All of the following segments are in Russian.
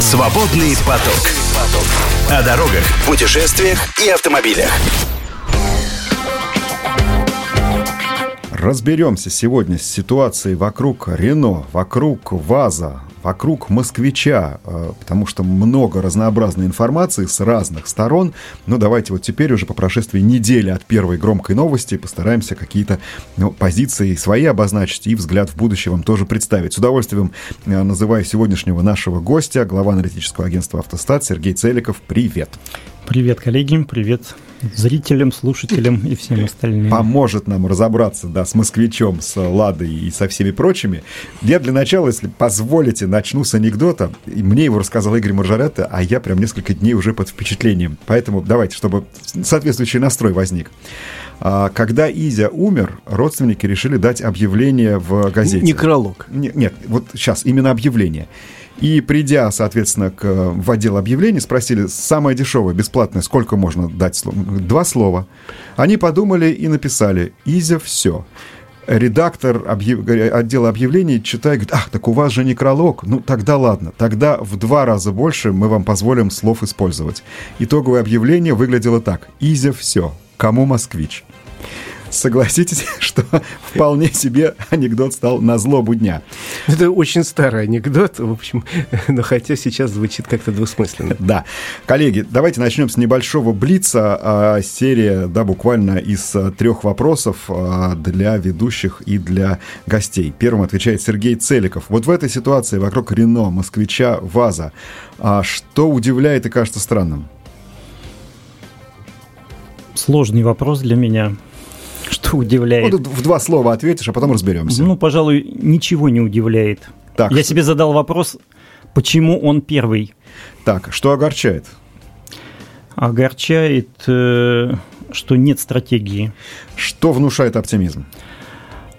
Свободный поток. О дорогах, путешествиях и автомобилях. Разберемся сегодня с ситуацией вокруг Рено, вокруг ВАЗа, вокруг москвича, э, потому что много разнообразной информации с разных сторон. Ну, давайте вот теперь уже по прошествии недели от первой громкой новости постараемся какие-то ну, позиции свои обозначить и взгляд в будущее вам тоже представить. С удовольствием э, называю сегодняшнего нашего гостя, глава аналитического агентства «Автостат» Сергей Целиков. Привет! Привет, коллеги, привет зрителям, слушателям и всем остальным. Поможет нам разобраться, да, с москвичом, с Ладой и со всеми прочими. Я для начала, если позволите, начну с анекдота. И мне его рассказал Игорь Маржарета, а я прям несколько дней уже под впечатлением. Поэтому давайте, чтобы соответствующий настрой возник. А, когда Изя умер, родственники решили дать объявление в газете. Некролог. Нет, нет, вот сейчас именно объявление. И придя, соответственно, к, в отдел объявлений, спросили, самое дешевое, бесплатное, сколько можно дать? Два слова. Они подумали и написали «Изя, все» редактор объяв... отдела объявлений читает, говорит, ах, так у вас же некролог. Ну, тогда ладно. Тогда в два раза больше мы вам позволим слов использовать. Итоговое объявление выглядело так. Изя все. Кому москвич? Согласитесь, что вполне себе анекдот стал на злобу дня. Это очень старый анекдот, в общем, но хотя сейчас звучит как-то двусмысленно. Да. Коллеги, давайте начнем с небольшого блица. А, серия, да, буквально из а, трех вопросов а, для ведущих и для гостей. Первым отвечает Сергей Целиков. Вот в этой ситуации вокруг Рено, Москвича, ВАЗа, что удивляет и кажется странным? Сложный вопрос для меня. Что удивляет? Вот в два слова ответишь, а потом разберемся. Ну, пожалуй, ничего не удивляет. Так. Я себе задал вопрос, почему он первый. Так, что огорчает? Огорчает, э, что нет стратегии. Что внушает оптимизм?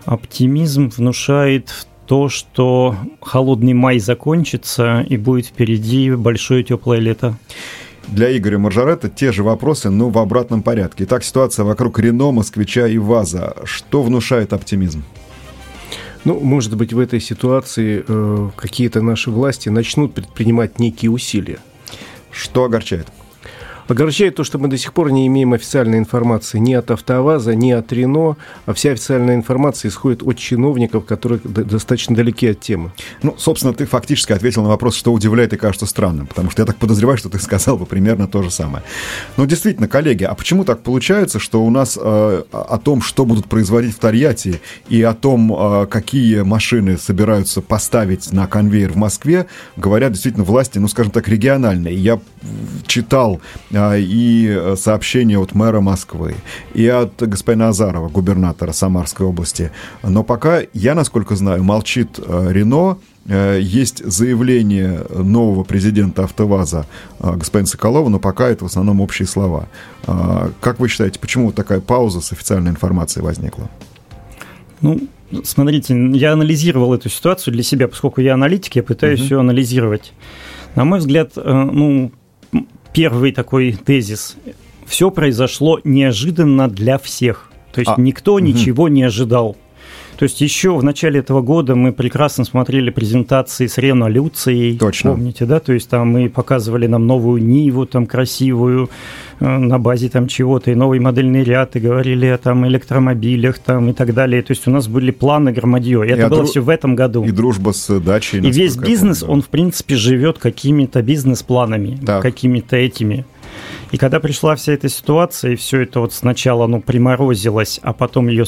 Оптимизм внушает то, что холодный май закончится и будет впереди большое теплое лето для Игоря Маржарета те же вопросы, но в обратном порядке. Итак, ситуация вокруг Рено, Москвича и ВАЗа. Что внушает оптимизм? Ну, может быть, в этой ситуации э, какие-то наши власти начнут предпринимать некие усилия. Что огорчает? Огорчает то, что мы до сих пор не имеем официальной информации ни от АвтоВАЗа, ни от Рено, а вся официальная информация исходит от чиновников, которые достаточно далеки от темы. Ну, собственно, ты фактически ответил на вопрос, что удивляет и кажется странным, потому что я так подозреваю, что ты сказал бы примерно то же самое. Но действительно, коллеги, а почему так получается, что у нас э, о том, что будут производить в Тольятти, и о том, э, какие машины собираются поставить на конвейер в Москве, говорят действительно власти, ну, скажем так, региональные. Я читал э, и э, сообщения от мэра Москвы, и от господина Азарова, губернатора Самарской области. Но пока, я, насколько знаю, молчит э, Рено, э, есть заявление нового президента АвтоВАЗа господина Соколова, но пока это в основном общие слова. А, как вы считаете, почему вот такая пауза с официальной информацией возникла? Ну, смотрите, я анализировал эту ситуацию для себя, поскольку я аналитик, я пытаюсь uh-huh. ее анализировать. На мой взгляд, ну, первый такой тезис. Все произошло неожиданно для всех. То есть а, никто угу. ничего не ожидал. То есть еще в начале этого года мы прекрасно смотрели презентации с Рено Люцией. Точно. Помните, да? То есть там мы показывали нам новую Ниву, там красивую, э, на базе там чего-то, и новый модельный ряд, и говорили о там электромобилях там и так далее. То есть у нас были планы громадье. И, и это было дру... все в этом году. И дружба с дачей. И весь бизнес, помню, да. он в принципе живет какими-то бизнес-планами, какими-то этими. И когда пришла вся эта ситуация, и все это вот сначала ну, приморозилось, а потом ее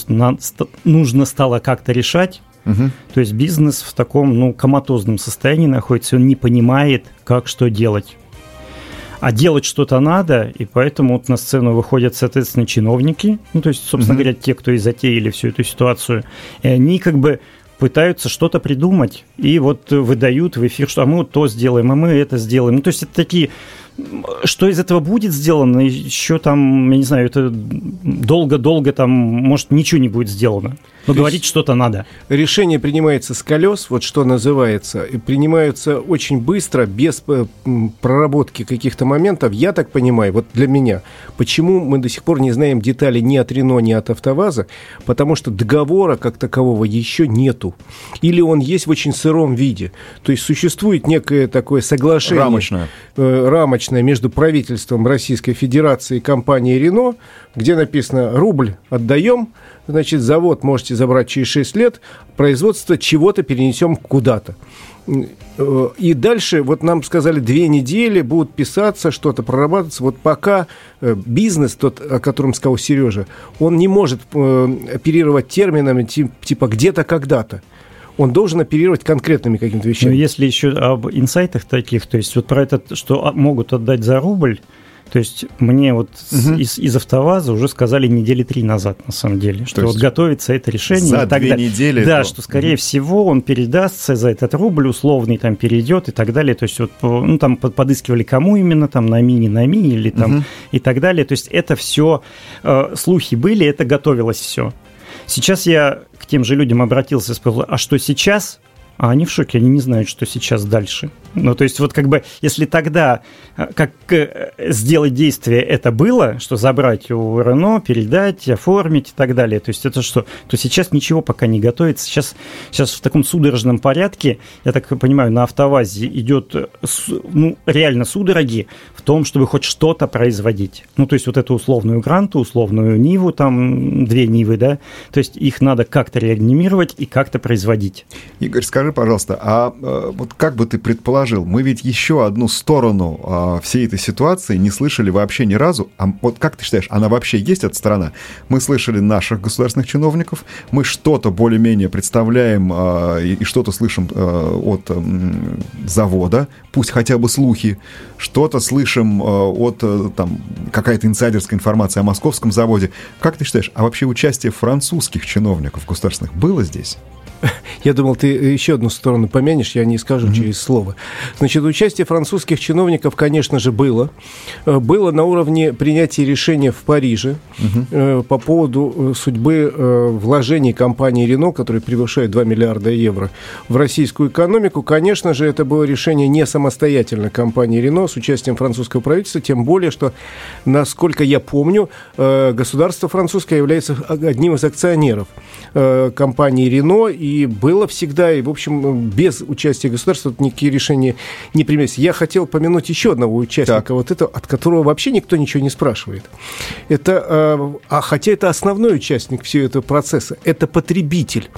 нужно стало как-то решать, угу. то есть бизнес в таком ну, коматозном состоянии находится, он не понимает, как что делать. А делать что-то надо, и поэтому вот на сцену выходят, соответственно, чиновники, ну, то есть, собственно угу. говоря, те, кто и затеяли всю эту ситуацию, и они как бы пытаются что-то придумать и вот выдают в эфир, что а мы вот то сделаем, а мы это сделаем. Ну, то есть это такие что из этого будет сделано, еще там, я не знаю, это долго-долго там, может, ничего не будет сделано. Но говорить что-то надо. Решение принимается с колес, вот что называется, и принимаются очень быстро, без э, проработки каких-то моментов. Я так понимаю, вот для меня, почему мы до сих пор не знаем детали ни от Рено, ни от АвтоВАЗа, потому что договора как такового еще нету. Или он есть в очень сыром виде. То есть существует некое такое соглашение. Рамочное. Э, рамочное между правительством Российской Федерации и компанией Рено, где написано «рубль отдаем», значит, завод можете забрать через 6 лет, производство чего-то перенесем куда-то. И дальше, вот нам сказали, две недели будут писаться, что-то прорабатываться. Вот пока э, бизнес, тот, о котором сказал Сережа, он не может э, оперировать терминами типа где-то, когда-то он должен оперировать конкретными какими-то вещами. Но если еще об инсайтах таких, то есть вот про это, что могут отдать за рубль, то есть мне вот угу. из, из АвтоВАЗа уже сказали недели три назад, на самом деле, что вот готовится это решение. За и так две далее. недели? Да, что, скорее угу. всего, он передастся за этот рубль условный, там, перейдет и так далее. То есть вот, ну, там подыскивали кому именно, там, на мини, на мини или там угу. и так далее. То есть это все, э, слухи были, это готовилось все. Сейчас я к тем же людям обратился и сказал, а что сейчас? А они в шоке, они не знают, что сейчас дальше. Ну, то есть, вот как бы, если тогда э, как э, сделать действие это было, что забрать у Рено, передать, оформить и так далее, то есть это что, то сейчас ничего пока не готовится. Сейчас, сейчас в таком судорожном порядке, я так понимаю, на автовазе идет э, ну, реально судороги том, чтобы хоть что-то производить. Ну, то есть вот эту условную гранту, условную Ниву, там две Нивы, да, то есть их надо как-то реанимировать и как-то производить. Игорь, скажи, пожалуйста, а вот как бы ты предположил, мы ведь еще одну сторону а, всей этой ситуации не слышали вообще ни разу. А вот как ты считаешь, она вообще есть эта сторона? Мы слышали наших государственных чиновников, мы что-то более-менее представляем а, и, что-то слышим а, от завода, пусть хотя бы слухи, что-то слышим а, от а, там какая-то инсайдерская информация о московском заводе. Как ты считаешь, а вообще участие французских чиновников государственных было здесь? Я думал, ты еще одну сторону помянешь, я не скажу mm-hmm. через слово. Значит, участие французских чиновников, конечно же, было. Э, было на уровне принятия решения в Париже mm-hmm. по поводу э, судьбы вложений компании Рено, которые превышают 2 миллиарда евро, в российскую экономику. Конечно же, это было решение не самостоятельно компании Рено с участием французского правительства, тем более, что, насколько я помню, государство французское является одним из акционеров компании Рено и и было всегда, и, в общем, без участия государства никакие решения не принимались. Я хотел помянуть еще одного участника, так. вот этого, от которого вообще никто ничего не спрашивает. Это, а, а хотя это основной участник всего этого процесса, это потребитель.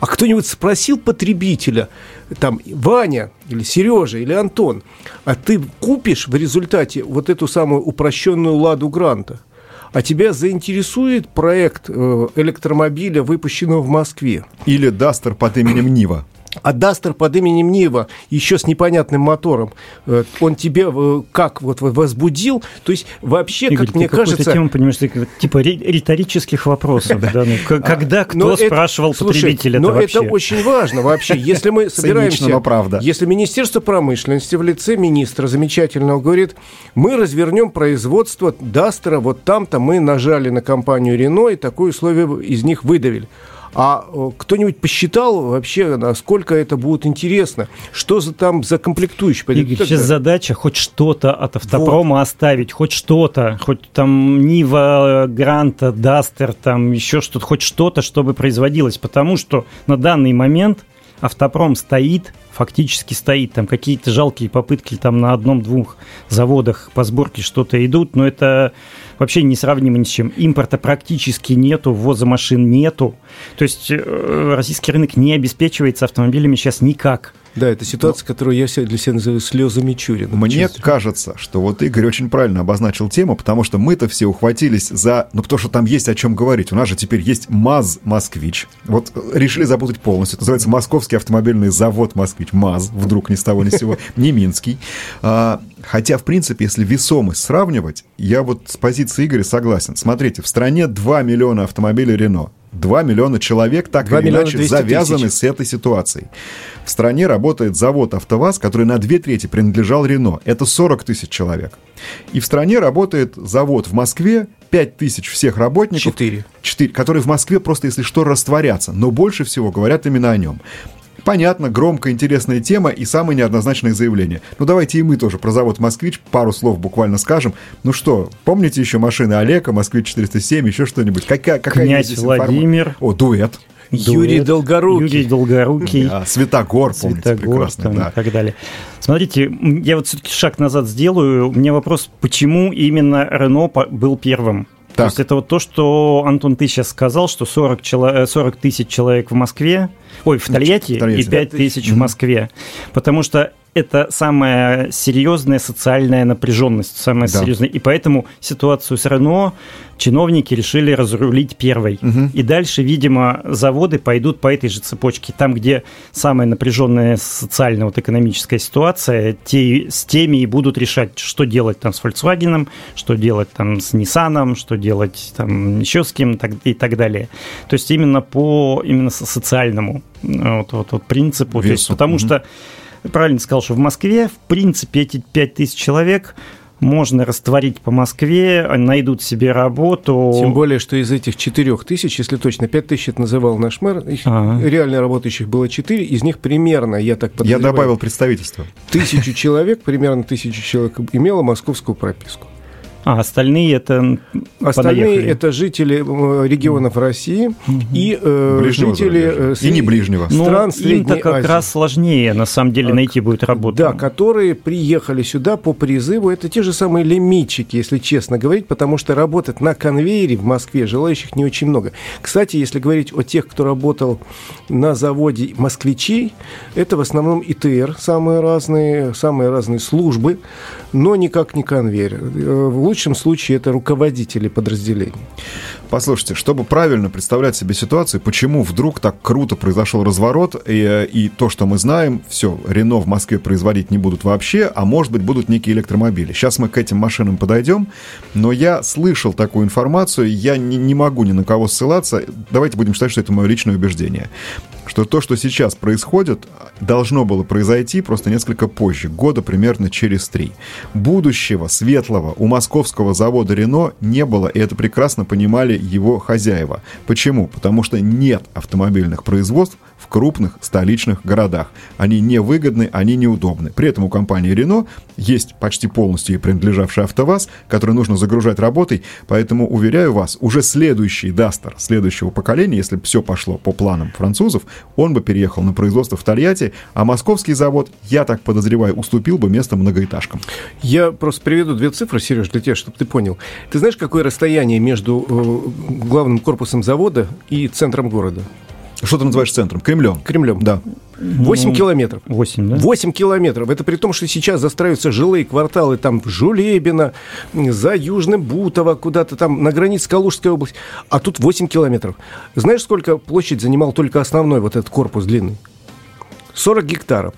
А кто-нибудь спросил потребителя, там, Ваня или Сережа или Антон, а ты купишь в результате вот эту самую упрощенную ладу гранта? А тебя заинтересует проект э, электромобиля, выпущенного в Москве? Или Дастер под именем Нива? А Дастер под именем Нива, еще с непонятным мотором, э, он тебе э, как вот возбудил? То есть вообще, Игорь, как мне кажется... тему, понимаешь, типа риторических вопросов. Да? Ну, когда кто спрашивал потребителя Но это очень важно вообще. Если мы собираемся... правда. Если Министерство промышленности в лице министра замечательного говорит, мы развернем производство Дастера, вот там-то мы нажали на компанию Рено и такое условие из них выдавили. А э, кто-нибудь посчитал вообще, насколько это будет интересно? Что за там за комплектующие? Игорь, сейчас задача хоть что-то от автопрома вот. оставить, хоть что-то, хоть там Нива, Гранта, Дастер, там еще что-то, хоть что-то, чтобы производилось. Потому что на данный момент автопром стоит, фактически стоит. Там какие-то жалкие попытки там на одном-двух заводах по сборке что-то идут, но это вообще несравнимо ни с чем. Импорта практически нету, ввоза машин нету. То есть э, российский рынок не обеспечивается автомобилями сейчас никак. Да, это ситуация, Но... которую я для себя называю слезами Чурина. Мне честно. кажется, что вот Игорь очень правильно обозначил тему, потому что мы-то все ухватились за... Ну, потому что там есть о чем говорить. У нас же теперь есть МАЗ «Москвич». Вот э, решили запутать полностью. Это называется Московский автомобильный завод «Москвич». МАЗ, вдруг ни с того ни с сего, не Минский. А, хотя, в принципе, если весомость сравнивать, я вот с позиции Игоря согласен. Смотрите, в стране 2 миллиона автомобилей «Рено». 2 миллиона человек так или иначе завязаны тысяч. с этой ситуацией. В стране работает завод «АвтоВАЗ», который на две трети принадлежал Рено. Это 40 тысяч человек. И в стране работает завод в Москве, 5 тысяч всех работников. 4. 4. Которые в Москве просто, если что, растворятся. Но больше всего говорят именно о нем. Понятно, громкая, интересная тема и самые неоднозначные заявления. Ну, давайте и мы тоже про завод «Москвич» пару слов буквально скажем. Ну что, помните еще машины Олега, «Москвич-407», еще что-нибудь? Какая, какая Князь Владимир. О, дуэт. Юрий Долгорукий. Юрий Долгорукий. Да, Светогор, помните, Светогор, прекрасно. Там, да. И так далее. Смотрите, я вот все-таки шаг назад сделаю. У меня вопрос, почему именно Рено был первым? Так. То есть это вот то, что, Антон, ты сейчас сказал, что 40, чело... 40 тысяч человек в Москве, ой, в Тольятти, в Тольятти. и 5 тысяч в Москве. Потому что это самая серьезная социальная напряженность, самая да. серьезная. И поэтому ситуацию с Рено чиновники решили разрулить первой. Угу. И дальше, видимо, заводы пойдут по этой же цепочке. Там, где самая напряженная социальная вот экономическая ситуация, те, с теми и будут решать, что делать там с Volkswagen, что делать там с Nissan, что делать там еще с кем и так далее. То есть именно по именно социальному вот, вот, вот принципу. Весу. То есть, потому угу. что правильно сказал, что в Москве, в принципе, эти 5000 человек можно растворить по Москве, найдут себе работу. Тем более, что из этих 4 тысяч, если точно, 5 тысяч это называл наш мэр, их ага. реально работающих было 4, из них примерно, я так подозреваю... Я добавил представительство. Тысячу человек, примерно тысячу человек имело московскую прописку. А остальные это остальные подоехали. это жители э, регионов России угу. и э, жители э, и не ближнего стран ну, им-то как Азии. раз сложнее на самом деле найти будет работу. Да, которые приехали сюда по призыву. Это те же самые лимитчики, если честно говорить, потому что работать на конвейере в Москве желающих не очень много. Кстати, если говорить о тех, кто работал на заводе москвичей, это в основном ИТР, самые разные, самые разные службы, но никак не конвейер. Э, лучшем случае это руководители подразделений. Послушайте, чтобы правильно представлять себе ситуацию, почему вдруг так круто произошел разворот, и, и то, что мы знаем, все, Рено в Москве производить не будут вообще, а может быть будут некие электромобили. Сейчас мы к этим машинам подойдем, но я слышал такую информацию, я не, не могу ни на кого ссылаться, давайте будем считать, что это мое личное убеждение что то, что сейчас происходит, должно было произойти просто несколько позже, года примерно через три. Будущего светлого у московского завода «Рено» не было, и это прекрасно понимали его хозяева. Почему? Потому что нет автомобильных производств крупных столичных городах. Они невыгодны, они неудобны. При этом у компании Рено есть почти полностью принадлежавший АвтоВАЗ, который нужно загружать работой, поэтому, уверяю вас, уже следующий Дастер следующего поколения, если бы все пошло по планам французов, он бы переехал на производство в Тольятти, а московский завод, я так подозреваю, уступил бы место многоэтажкам. Я просто приведу две цифры, Сереж, для тебя, чтобы ты понял. Ты знаешь, какое расстояние между э, главным корпусом завода и центром города? Что ты называешь центром? Кремлем. Кремлем. Да. 8 ну, километров. 8, да? 8 километров. Это при том, что сейчас застраиваются жилые кварталы там в Жулебино, за Южным Бутово, куда-то там на границе Калужской области. А тут 8 километров. Знаешь, сколько площадь занимал только основной вот этот корпус длинный? 40 гектаров.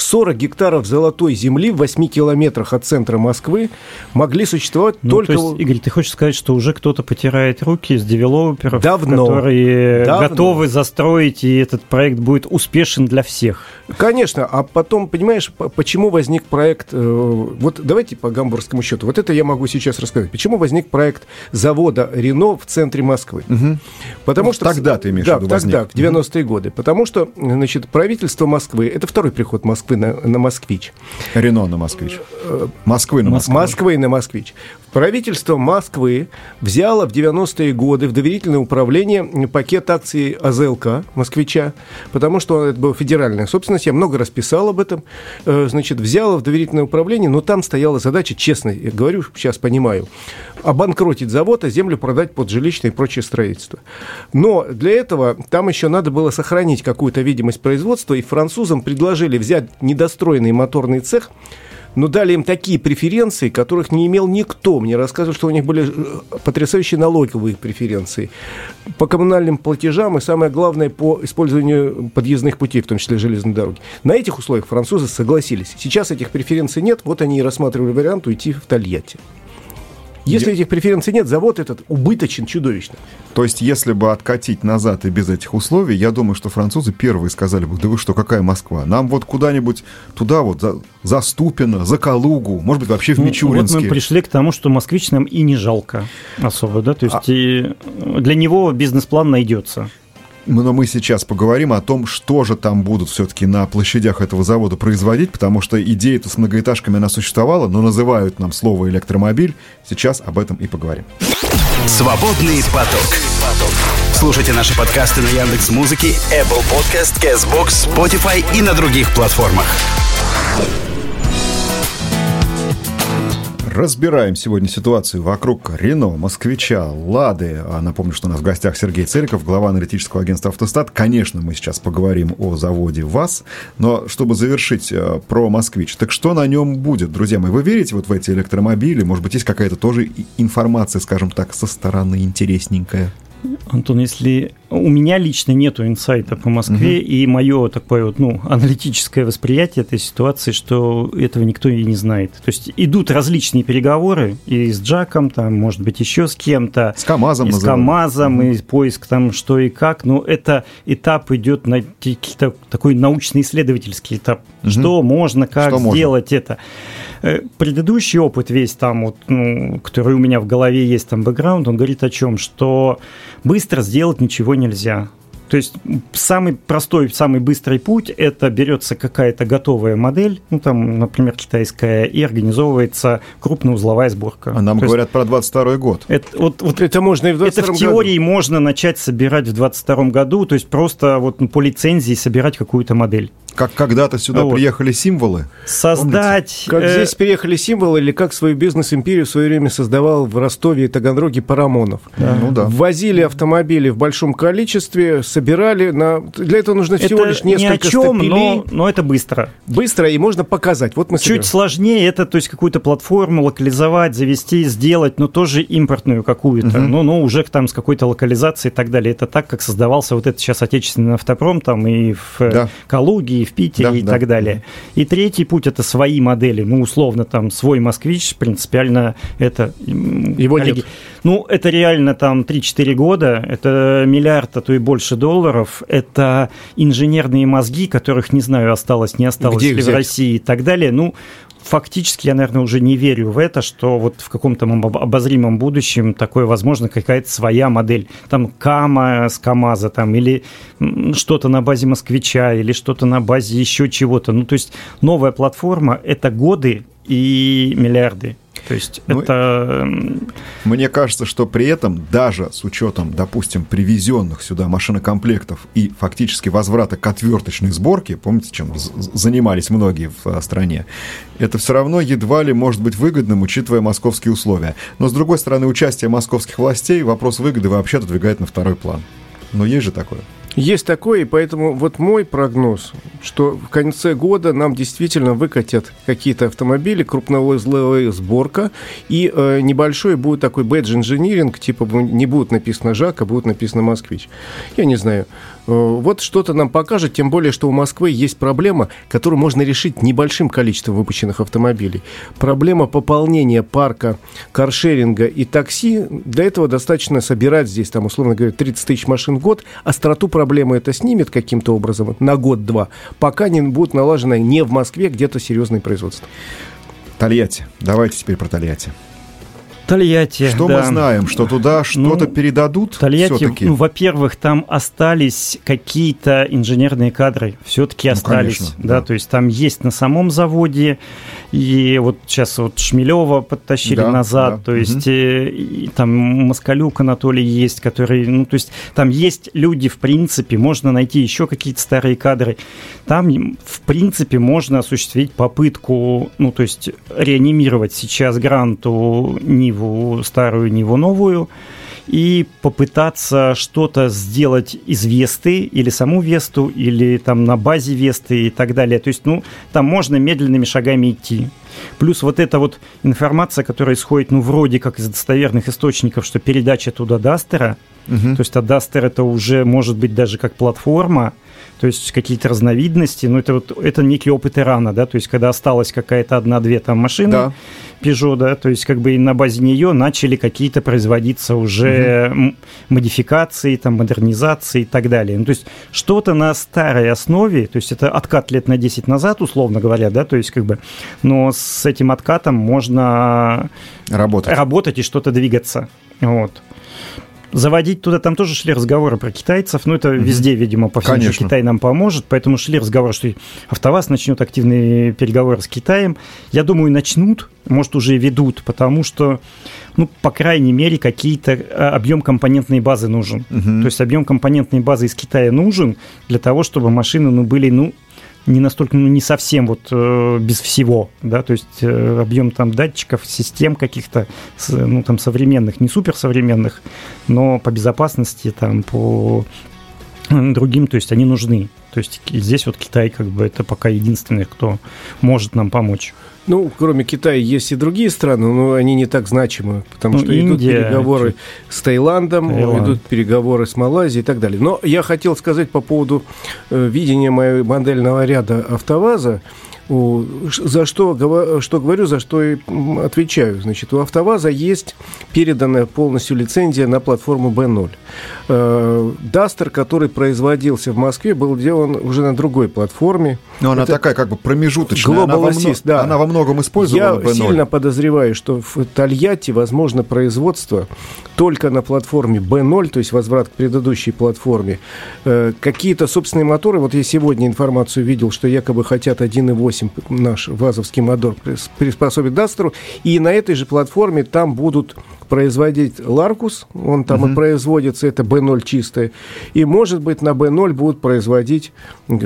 40 гектаров золотой земли в 8 километрах от центра Москвы могли существовать ну, только... То есть, Игорь, ты хочешь сказать, что уже кто-то потирает руки с девелоперов, Давно. которые Давно. готовы застроить, и этот проект будет успешен для всех? Конечно, а потом, понимаешь, почему возник проект... Э, вот давайте по гамбургскому счету. Вот это я могу сейчас рассказать. Почему возник проект завода «Рено» в центре Москвы? Угу. Потому ну, что... Тогда ты имеешь да, в виду тогда, в 90-е годы. Потому что, значит, правительство Москвы... Это второй приход Москвы Москвы на, на Москвич. Рено на Москвич. Москвы на Москвич. Москвы на Москвич. Правительство Москвы взяло в 90-е годы в доверительное управление пакет акций АЗЛК «Москвича», потому что это была федеральная собственность. Я много раз писал об этом. Э, значит, взяло в доверительное управление, но там стояла задача, честно, я говорю, сейчас понимаю, обанкротить завод, а землю продать под жилищное и прочее строительство. Но для этого там еще надо было сохранить какую-то видимость производства, и французам предложили взять недостроенный моторный цех, но дали им такие преференции, которых не имел никто. Мне рассказывали, что у них были э, потрясающие налоговые преференции по коммунальным платежам и, самое главное, по использованию подъездных путей, в том числе железной дороги. На этих условиях французы согласились. Сейчас этих преференций нет, вот они и рассматривали вариант уйти в Тольятти. Если Я... этих преференций нет, завод этот убыточен чудовищно. То есть, если бы откатить назад и без этих условий, я думаю, что французы первые сказали бы, да вы что, какая Москва? Нам вот куда-нибудь туда вот, за, за Ступино, за Калугу, может быть, вообще в Мичуринске. Ну, вот мы пришли к тому, что москвич нам и не жалко особо, да, то есть а... и для него бизнес-план найдется. Но мы сейчас поговорим о том, что же там будут все-таки на площадях этого завода производить, потому что идея-то с многоэтажками она существовала, но называют нам слово электромобиль. Сейчас об этом и поговорим. Свободный поток. Слушайте наши подкасты на Яндекс Музыке, Apple Podcast, Castbox, Spotify и на других платформах. Разбираем сегодня ситуацию вокруг Рено, Москвича, Лады. А напомню, что у нас в гостях Сергей Цериков, глава аналитического агентства «Автостат». Конечно, мы сейчас поговорим о заводе ВАЗ, но чтобы завершить э, про «Москвич», так что на нем будет, друзья мои? Вы верите вот в эти электромобили? Может быть, есть какая-то тоже информация, скажем так, со стороны интересненькая? Антон, если у меня лично нету инсайта по Москве, угу. и мое такое вот, ну, аналитическое восприятие этой ситуации, что этого никто и не знает. То есть идут различные переговоры и с Джаком, там, может быть, еще с кем-то. С КАМАЗом. И с КАМАЗом, угу. и поиск там, что и как. Но это этап идет на такой научно-исследовательский этап. Угу. Что можно, как что сделать можно? это. Э, предыдущий опыт весь там, вот, ну, который у меня в голове есть, там, бэкграунд, он говорит о чем? Что быстро сделать ничего нельзя. То есть самый простой, самый быстрый путь – это берется какая-то готовая модель, ну там, например, китайская, и организовывается крупноузловая сборка. А нам То говорят есть, про 22 год. Это, вот, вот это можно и в 22 Это в теории году. можно начать собирать в 22 году, то есть просто вот по лицензии собирать какую-то модель. Как когда-то сюда вот. приехали символы. Создать... Помните? Как э... здесь приехали символы, или как свою бизнес-империю в свое время создавал в Ростове и Таганроге Парамонов. Да. Ну, да. Ввозили автомобили в большом количестве, собирали. На... Для этого нужно это всего лишь несколько ни о чем, стапелей. Но, но это быстро. Быстро, и можно показать. Вот мы Чуть собираем. сложнее это, то есть какую-то платформу локализовать, завести, сделать, но тоже импортную какую-то. Угу. Ну, ну, уже там с какой-то локализацией и так далее. Это так, как создавался вот этот сейчас отечественный автопром там и в да. Калуге, и в Питере да, и да. так далее. И третий путь – это свои модели. Ну, условно, там, свой «Москвич» принципиально это… Его коллеги, нет. Ну, это реально там 3-4 года, это миллиард, а то и больше долларов, это инженерные мозги, которых, не знаю, осталось, не осталось Где ли в России и так далее. Ну, фактически я, наверное, уже не верю в это, что вот в каком-то обозримом будущем такое возможно, какая-то своя модель. Там Кама с КамАЗа, там, или что-то на базе Москвича, или что-то на базе еще чего-то. Ну, то есть новая платформа – это годы и миллиарды. То есть ну, это... Мне кажется, что при этом, даже с учетом, допустим, привезенных сюда машинокомплектов и фактически возврата к отверточной сборке, помните, чем занимались многие в э, стране, это все равно едва ли может быть выгодным, учитывая московские условия. Но, с другой стороны, участие московских властей вопрос выгоды вообще отодвигает на второй план. Но есть же такое. Есть такое, и поэтому вот мой прогноз, что в конце года нам действительно выкатят какие-то автомобили, крупноузловая сборка, и э, небольшой будет такой badge engineering, типа не будет написано «JAC», а будет написано «Москвич». Я не знаю. Э, вот что-то нам покажет, тем более, что у Москвы есть проблема, которую можно решить небольшим количеством выпущенных автомобилей. Проблема пополнения парка каршеринга и такси. Для этого достаточно собирать здесь, там, условно говоря, 30 тысяч машин в год. Остроту проблемы это снимет каким-то образом на год-два, пока не будет налажено не в Москве где-то серьезное производство. Тольятти. Давайте теперь про Тольятти. Тольятти. Что да. мы знаем, что туда что-то ну, передадут? Тольятти, ну, во-первых, там остались какие-то инженерные кадры, все-таки ну, остались, конечно, да, да, то есть там есть на самом заводе и вот сейчас вот Шмелева подтащили да, назад, да. то есть угу. и, там Москалюк Анатолий есть, который, ну то есть там есть люди, в принципе, можно найти еще какие-то старые кадры, там в принципе можно осуществить попытку, ну то есть реанимировать сейчас гранту Нивы Ниву старую, Ниву новую, и попытаться что-то сделать из Весты, или саму Весту, или там на базе Весты и так далее. То есть, ну, там можно медленными шагами идти. Плюс вот эта вот информация, которая исходит, ну, вроде как из достоверных источников, что передача туда Дастера, угу. то есть а Дастер это уже может быть даже как платформа, то есть какие-то разновидности, ну, это вот это некий опыт Ирана, да, то есть когда осталась какая-то одна-две там машины, да. Peugeot, да, то есть как бы на базе нее начали какие-то производиться уже угу. модификации, там, модернизации и так далее. Ну, то есть что-то на старой основе, то есть это откат лет на 10 назад, условно говоря, да, то есть как бы, но с этим откатом можно работать, работать и что-то двигаться. Вот заводить туда, там тоже шли разговоры про китайцев, ну это mm-hmm. везде, видимо, по всему, что Китай нам поможет, поэтому шли разговоры, что АвтоВАЗ начнет активные переговоры с Китаем. Я думаю, начнут, может, уже и ведут, потому что, ну, по крайней мере, какие-то а, объем компонентной базы нужен. Mm-hmm. То есть объем компонентной базы из Китая нужен для того, чтобы машины, ну, были, ну, не настолько, ну, не совсем вот э, без всего, да, то есть э, объем там датчиков, систем каких-то, ну, там современных, не суперсовременных, но по безопасности, там, по другим, то есть они нужны. То есть здесь вот Китай как бы это пока единственный, кто может нам помочь. Ну, кроме Китая есть и другие страны, но они не так значимы, потому ну, что Индия, идут переговоры с Таиландом, Таиланд. идут переговоры с Малайзией и так далее. Но я хотел сказать по поводу э, видения моего модельного ряда АвтоВАЗа за что, что говорю, за что и отвечаю. Значит, у АвтоВАЗа есть переданная полностью лицензия на платформу B0. Э, Дастер, который производился в Москве, был сделан уже на другой платформе. Но она Это такая как бы промежуточная. Global она, во, Assist, да. она во многом использовала Я B0. сильно подозреваю, что в Тольятти возможно производство только на платформе B0, то есть возврат к предыдущей платформе. Э, какие-то собственные моторы, вот я сегодня информацию видел, что якобы хотят 1.8 наш вазовский мотор приспособить Дастеру, и на этой же платформе там будут производить Ларгус, он там угу. и производится, это B0 чистое, и, может быть, на B0 будут производить,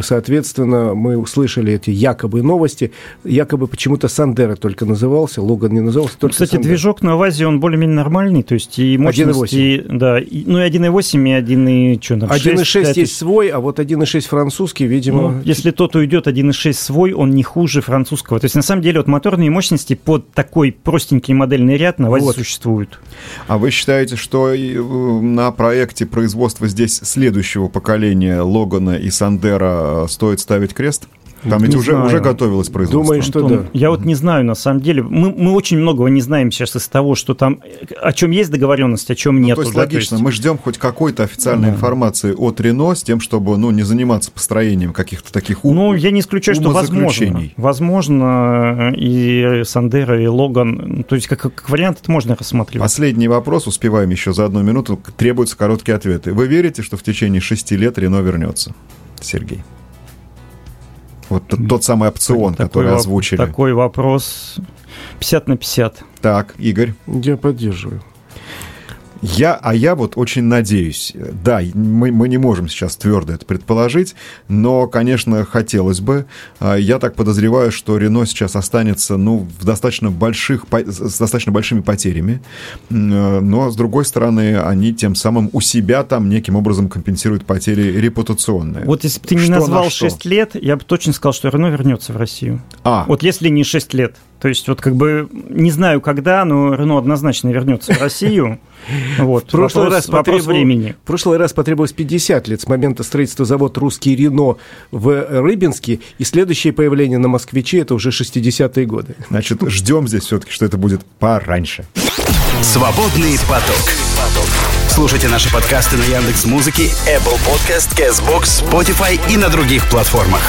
соответственно, мы услышали эти якобы новости, якобы почему-то Сандеро только назывался, Логан не назывался, только Кстати, Сандеро. движок на ВАЗе, он более-менее нормальный, то есть и мощности, да, и, ну и 1.8, и 1, что там, 1.6 есть свой, а вот 1.6 французский, видимо... Ну, если тот уйдет, 1.6 свой, он не хуже французского. То есть, на самом деле, вот моторные мощности под такой простенький модельный ряд на ВАЗе вот. существуют. А вы считаете, что э, на проекте производства здесь следующего поколения Логана и Сандера э, стоит ставить крест? Там ведь уже, уже готовилось производство. Думаю, что Антон, да. Я вот не знаю, на самом деле. Мы, мы очень многого не знаем сейчас из того, что там, о чем есть договоренность, о чем нет. Ну, то есть да, логично, то есть... мы ждем хоть какой-то официальной да. информации от Рено с тем, чтобы ну, не заниматься построением каких-то таких ум... Ну, я не исключаю, что возможно. Возможно, и Сандера, и Логан. То есть, как, как вариант, это можно рассматривать. Последний вопрос, успеваем еще за одну минуту. Требуются короткие ответы. Вы верите, что в течение шести лет Рено вернется? Сергей. Вот тот самый опцион, такой который озвучили. Такой вопрос 50 на 50. Так, Игорь. Я поддерживаю. Я, а я вот очень надеюсь, да, мы, мы не можем сейчас твердо это предположить, но, конечно, хотелось бы. А, я так подозреваю, что Рено сейчас останется, ну, в достаточно больших, с достаточно большими потерями, но, с другой стороны, они тем самым у себя там неким образом компенсируют потери репутационные. Вот если бы ты не что назвал 6 лет, я бы точно сказал, что Рено вернется в Россию. А. Вот если не 6 лет. То есть вот как бы не знаю когда, но Рено однозначно вернется в Россию. Вот. В прошлый вопрос, раз вопрос времени. В прошлый раз потребовалось 50 лет с момента строительства завода «Русский Рено» в Рыбинске, и следующее появление на «Москвиче» — это уже 60-е годы. Значит, ждем здесь все-таки, что это будет пораньше. Свободный поток. Слушайте наши подкасты на Яндекс Музыке, Apple Podcast, Castbox, Spotify и на других платформах.